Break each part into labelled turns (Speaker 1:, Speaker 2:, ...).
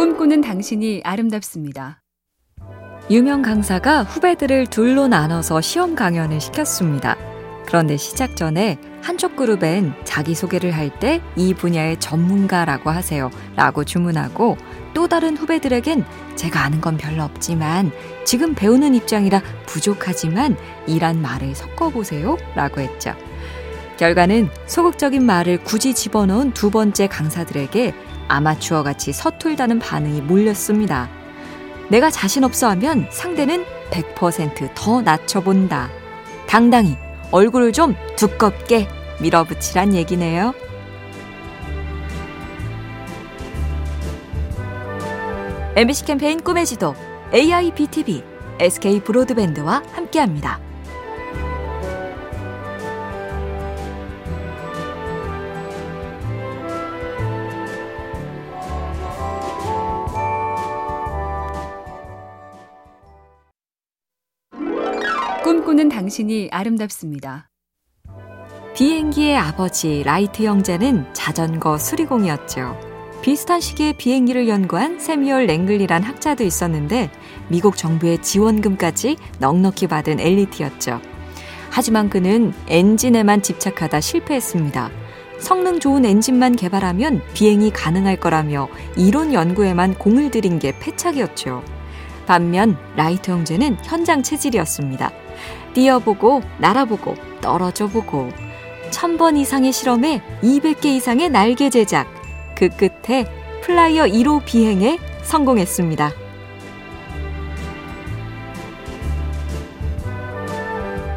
Speaker 1: 꿈꾸는 당신이 아름답습니다.
Speaker 2: 유명 강사가 후배들을 둘로 나눠서 시험 강연을 시켰습니다. 그런데 시작 전에 한쪽 그룹엔 자기소개를 할 때 이 분야의 전문가라고 하세요. 라고 주문하고 또 다른 후배들에겐 제가 아는 건 별로 없지만 지금 배우는 입장이라 부족하지만 이란 말을 섞어보세요. 라고 했죠. 결과는 소극적인 말을 굳이 집어넣은 두 번째 강사들에게 아마추어 같이 서툴다는 반응이 몰렸습니다. 내가 자신 없어 하면 상대는 100%더 낮춰본다. 당당히 얼굴을 좀 두껍게 밀어붙이란 얘기네요. MBC 캠페인 꿈의 지도 AIBTV SK 브로드밴드와 함께합니다.
Speaker 1: 꿈꾸는 당신이 아름답습니다.
Speaker 2: 비행기의 아버지 라이트 형제는 자전거 수리공이었죠. 비슷한 시기에 비행기를 연구한 새뮤얼 랭글리란 학자도 있었는데 미국 정부의 지원금까지 넉넉히 받은 엘리트였죠. 하지만 그는 엔진에만 집착하다 실패했습니다. 성능 좋은 엔진만 개발하면 비행이 가능할 거라며 이론 연구에만 공을 들인 게 패착이었죠. 반면 라이트 형제는 현장 체질이었습니다. 뛰어보고 날아보고 떨어져보고 천번 이상의 실험에 200개 이상의 날개 제작 그 끝에 플라이어 1호 비행에 성공했습니다.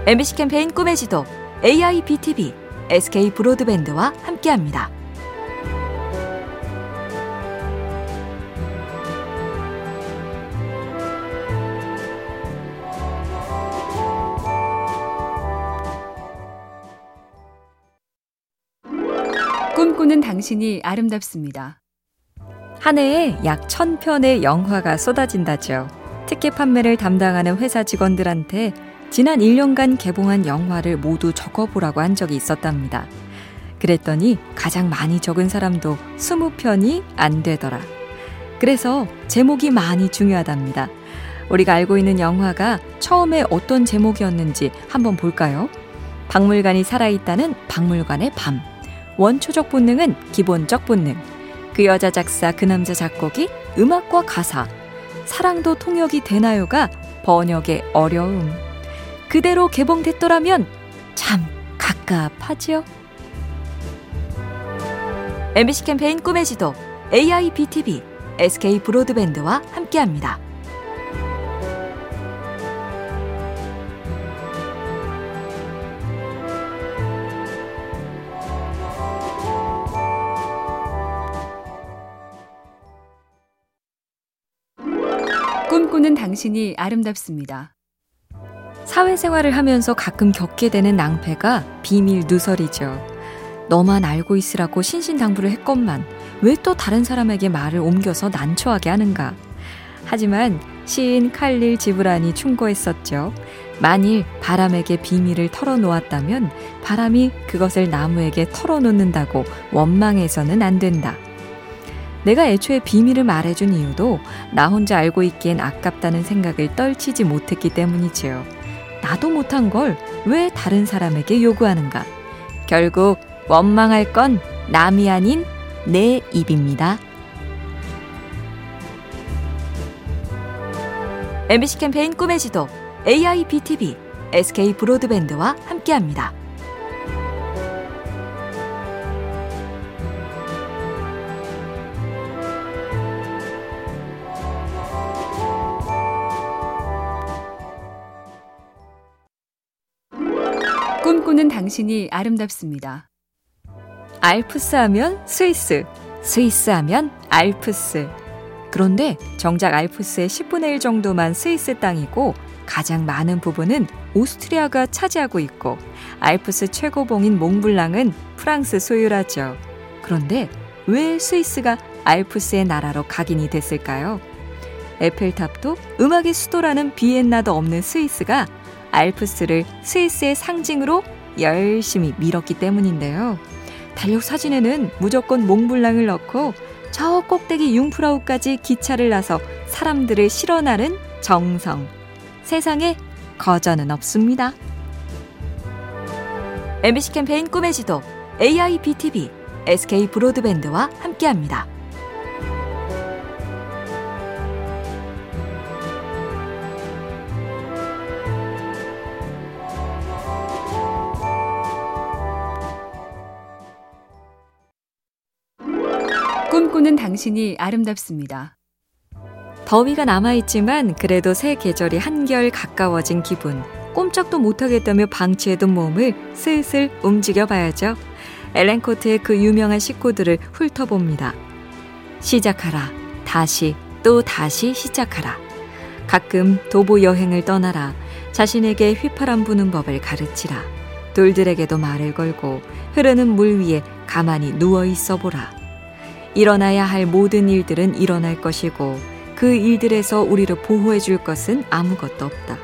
Speaker 2: MBC 캠페인 꿈의 지도 AI B tv SK 브로드밴드와 함께합니다.
Speaker 1: 꿈꾸는 당신이 아름답습니다.
Speaker 2: 한 해에 약 1000편의 영화가 쏟아진다죠. 특히 판매를 담당하는 회사 직원들한테 지난 1년간 개봉한 영화를 모두 적어보라고 한 적이 있었답니다. 그랬더니 가장 많이 적은 사람도 20편이 안 되더라. 그래서 제목이 많이 중요하답니다. 우리가 알고 있는 영화가 처음에 어떤 제목이었는지 한번 볼까요? 박물관이 살아있다는 박물관의 밤. 원초적 본능은 기본적 본능. 그 여자 작사, 그 남자 작곡이 음악과 가사. 사랑도 통역이 되나요가 번역의 어려움. 그대로 개봉됐더라면 참 갑갑하지요. MBC 캠페인 꿈의 지도 AIBTV SK 브로드밴드와 함께합니다.
Speaker 1: 꿈꾸는 당신이 아름답습니다.
Speaker 2: 사회생활을 하면서 가끔 겪게 되는 낭패가 비밀 누설이죠. 너만 알고 있으라고 신신당부를 했건만 왜 또 다른 사람에게 말을 옮겨서 난처하게 하는가. 하지만 시인 칼릴 지브란이 충고했었죠. 만일 바람에게 비밀을 털어놓았다면 바람이 그것을 나무에게 털어놓는다고 원망해서는 안 된다. 내가 애초에 비밀을 말해준 이유도 나 혼자 알고 있기엔 아깝다는 생각을 떨치지 못했기 때문이지요. 나도 못한 걸 왜 다른 사람에게 요구하는가? 결국 원망할 건 남이 아닌 내 입입니다. MBC 캠페인 꿈의 지도 AIBTV SK 브로드밴드와 함께합니다.
Speaker 1: 꿈꾸는 당신이 아름답습니다.
Speaker 2: 알프스 하면 스위스, 스위스 하면 알프스. 그런데 정작 알프스의 10분의 1 정도만 스위스 땅이고 가장 많은 부분은 오스트리아가 차지하고 있고 알프스 최고봉인 몽블랑은 프랑스 소유라죠. 그런데 왜 스위스가 알프스의 나라로 각인이 됐을까요? 에펠탑도 음악의 수도라는 비엔나도 없는 스위스가 알프스를 스위스의 상징으로 열심히 밀었기 때문인데요. 달력 사진에는 무조건 몽블랑을 넣고 저 꼭대기 융프라우까지 기차를 나서 사람들을 실어 나른 정성. 세상에 거저는 없습니다. MBC 캠페인 꿈의 지도 AIBTV SK 브로드밴드와 함께합니다.
Speaker 1: 꿈꾸는 당신이 아름답습니다.
Speaker 2: 더위가 남아있지만 그래도 새 계절이 한결 가까워진 기분. 꼼짝도 못하겠다며 방치해둔 몸을 슬슬 움직여 봐야죠. 엘렌코트의 그 유명한 식구들을 훑어봅니다. 시작하라. 다시 또 다시 시작하라. 가끔 도보 여행을 떠나라. 자신에게 휘파람 부는 법을 가르치라. 돌들에게도 말을 걸고 흐르는 물 위에 가만히 누워 있어 보라. 일어나야 할 모든 일들은 일어날 것이고 그 일들에서 우리를 보호해 줄 것은 아무것도 없다.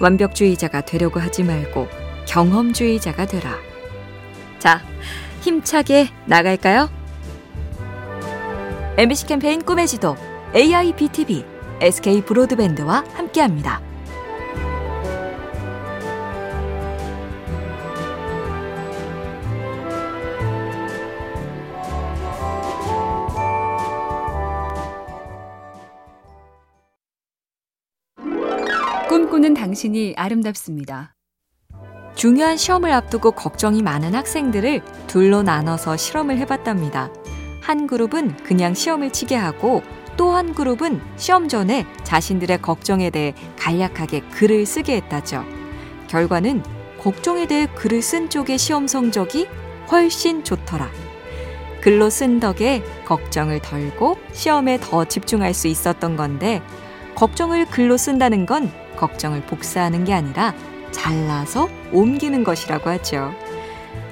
Speaker 2: 완벽주의자가 되려고 하지 말고 경험주의자가 되라. 자, 힘차게 나갈까요? MBC 캠페인 꿈의 지도 AIBTV SK 브로드밴드와 함께합니다.
Speaker 1: 꿈꾸는 당신이 아름답습니다.
Speaker 2: 중요한 시험을 앞두고 걱정이 많은 학생들을 둘로 나눠서 실험을 해봤답니다. 한 그룹은 그냥 시험을 치게 하고 또 한 그룹은 시험 전에 자신들의 걱정에 대해 간략하게 글을 쓰게 했다죠. 결과는 걱정에 대해 글을 쓴 쪽의 시험 성적이 훨씬 좋더라. 글로 쓴 덕에 걱정을 덜고 시험에 더 집중할 수 있었던 건데 걱정을 글로 쓴다는 건 걱정을 복사하는 게 아니라 잘라서 옮기는 것이라고 하죠.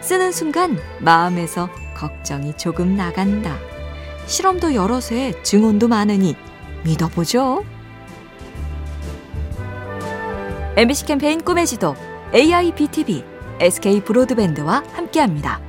Speaker 2: 쓰는 순간 마음에서 걱정이 조금 나간다. 실험도 세, 증언도 많으니 믿어보죠. MBC 캠페인 꿈의 지도 AIBTV SK 브로드밴드와 함께합니다.